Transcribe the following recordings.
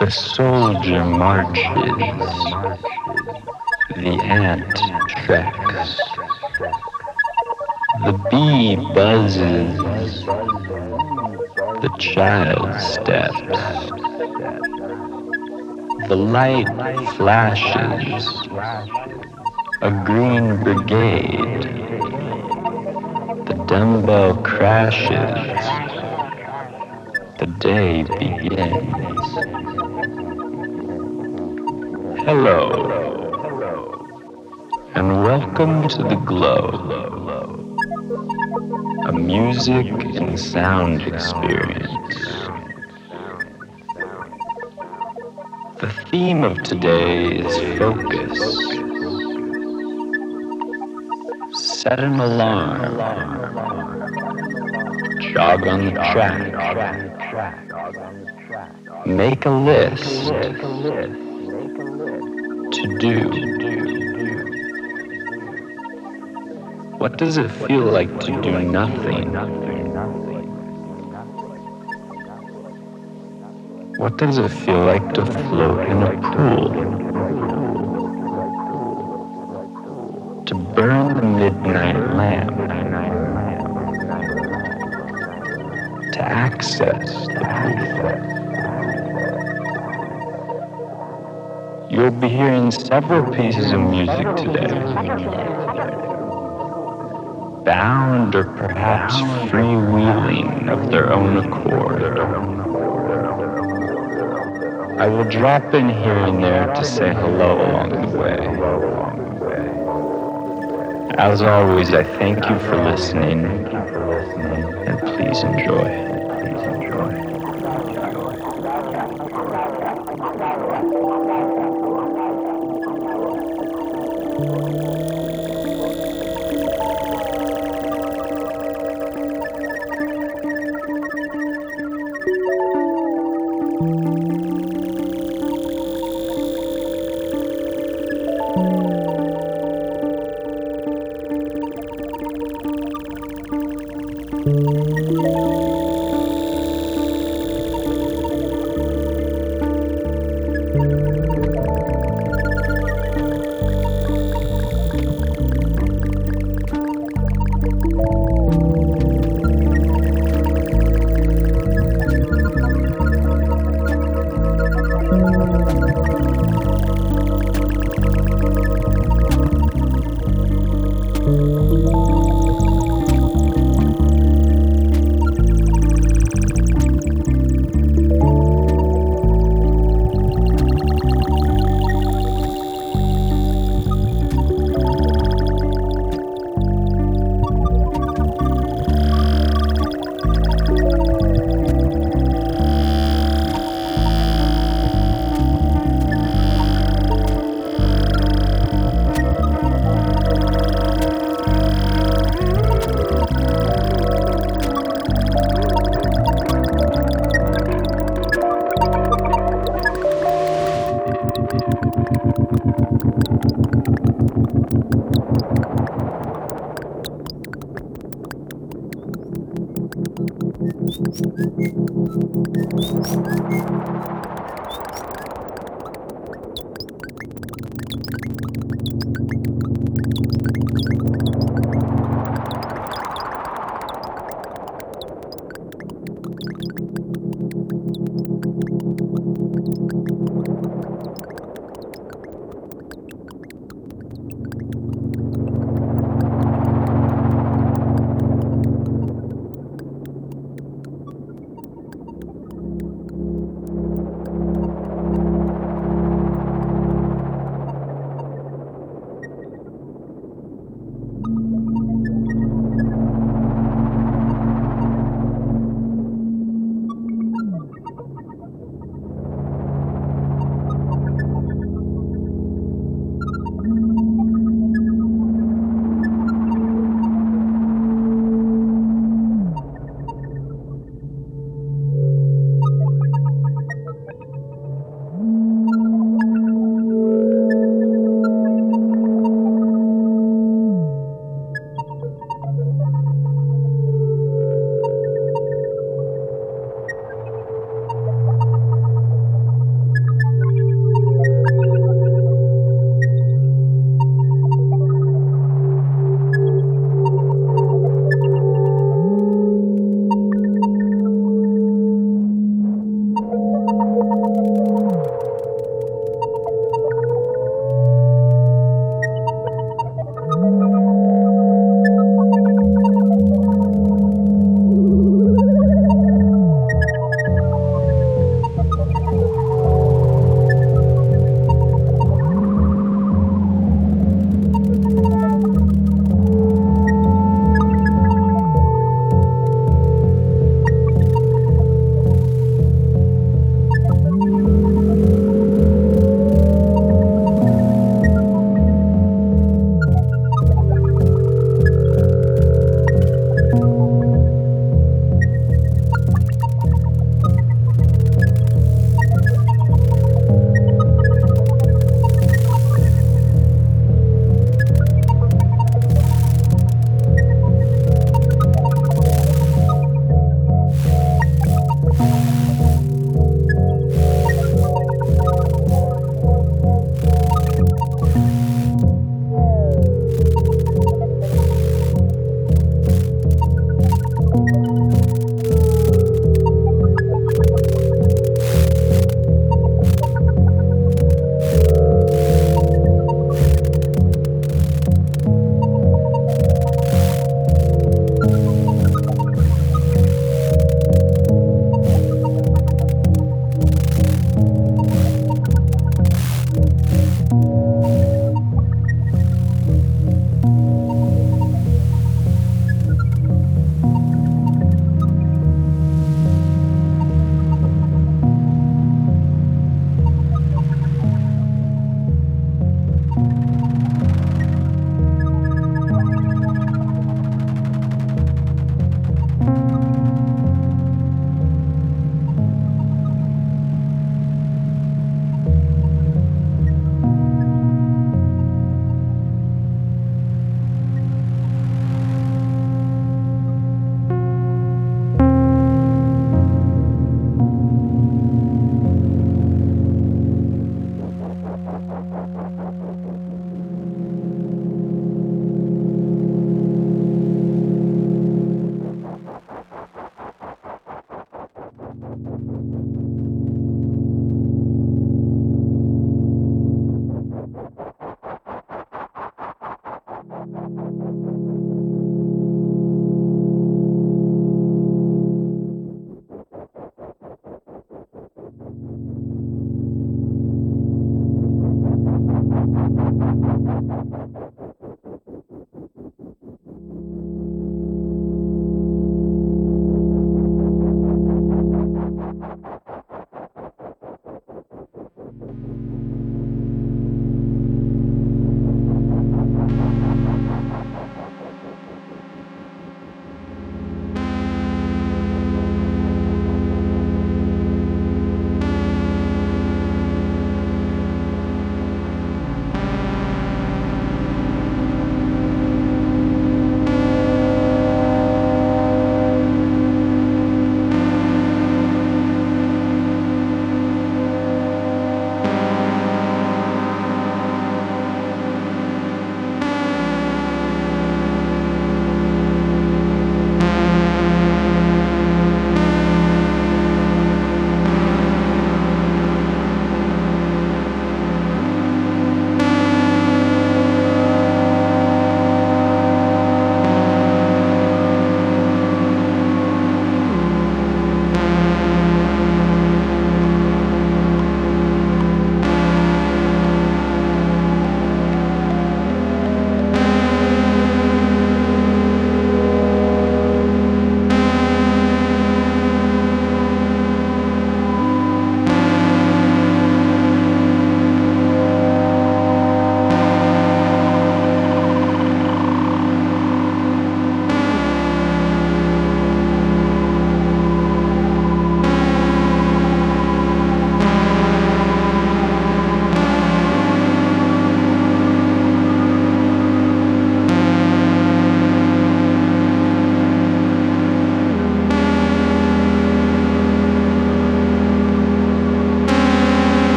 The soldier marches, the ant tracks. the bee buzzes, the child steps, the light flashes, a green brigade, the dumbbell crashes, the day begins. Hello, and welcome to the glow, a music and sound experience. The theme of today is focus. Set an alarm. Jog on the track. Make a list. To do. What does it feel like to do nothing? What does it feel like to float in a pool? To burn the midnight lamp? To access the pool? You'll be hearing several pieces of music today. Bound or perhaps freewheeling of their own accord. I will drop in here and there to say hello along the way. As always, I thank you for listening, and please enjoy. You have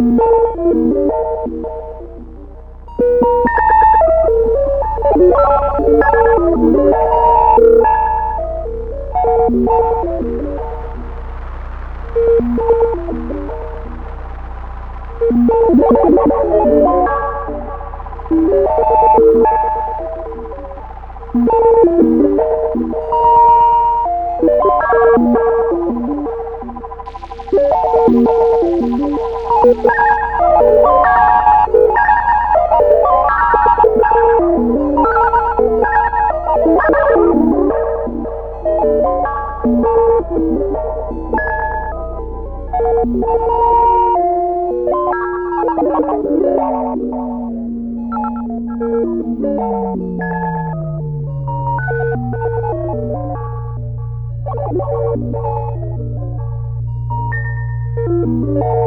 Bye.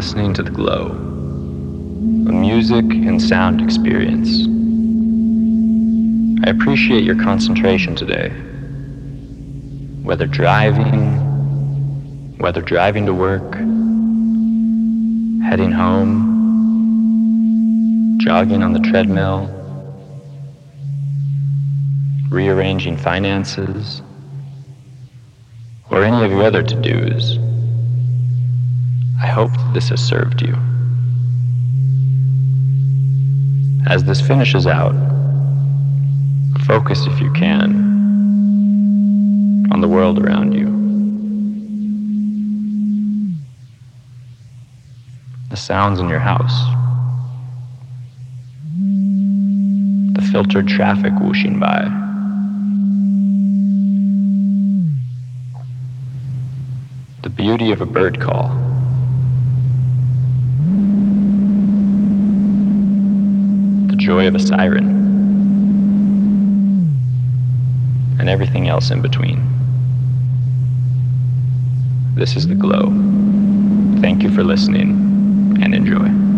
Listening to The Glow, a music and sound experience. I appreciate your concentration today. Whether driving, whether driving to work, heading home, jogging on the treadmill, rearranging finances, or any of your other to dos. I hope this has served you. As this finishes out, focus if you can on the world around you. The sounds in your house. The filtered traffic whooshing by. The beauty of a bird call. Joy of a siren, and everything else in between. This is The Glow. Thank you for listening and enjoy.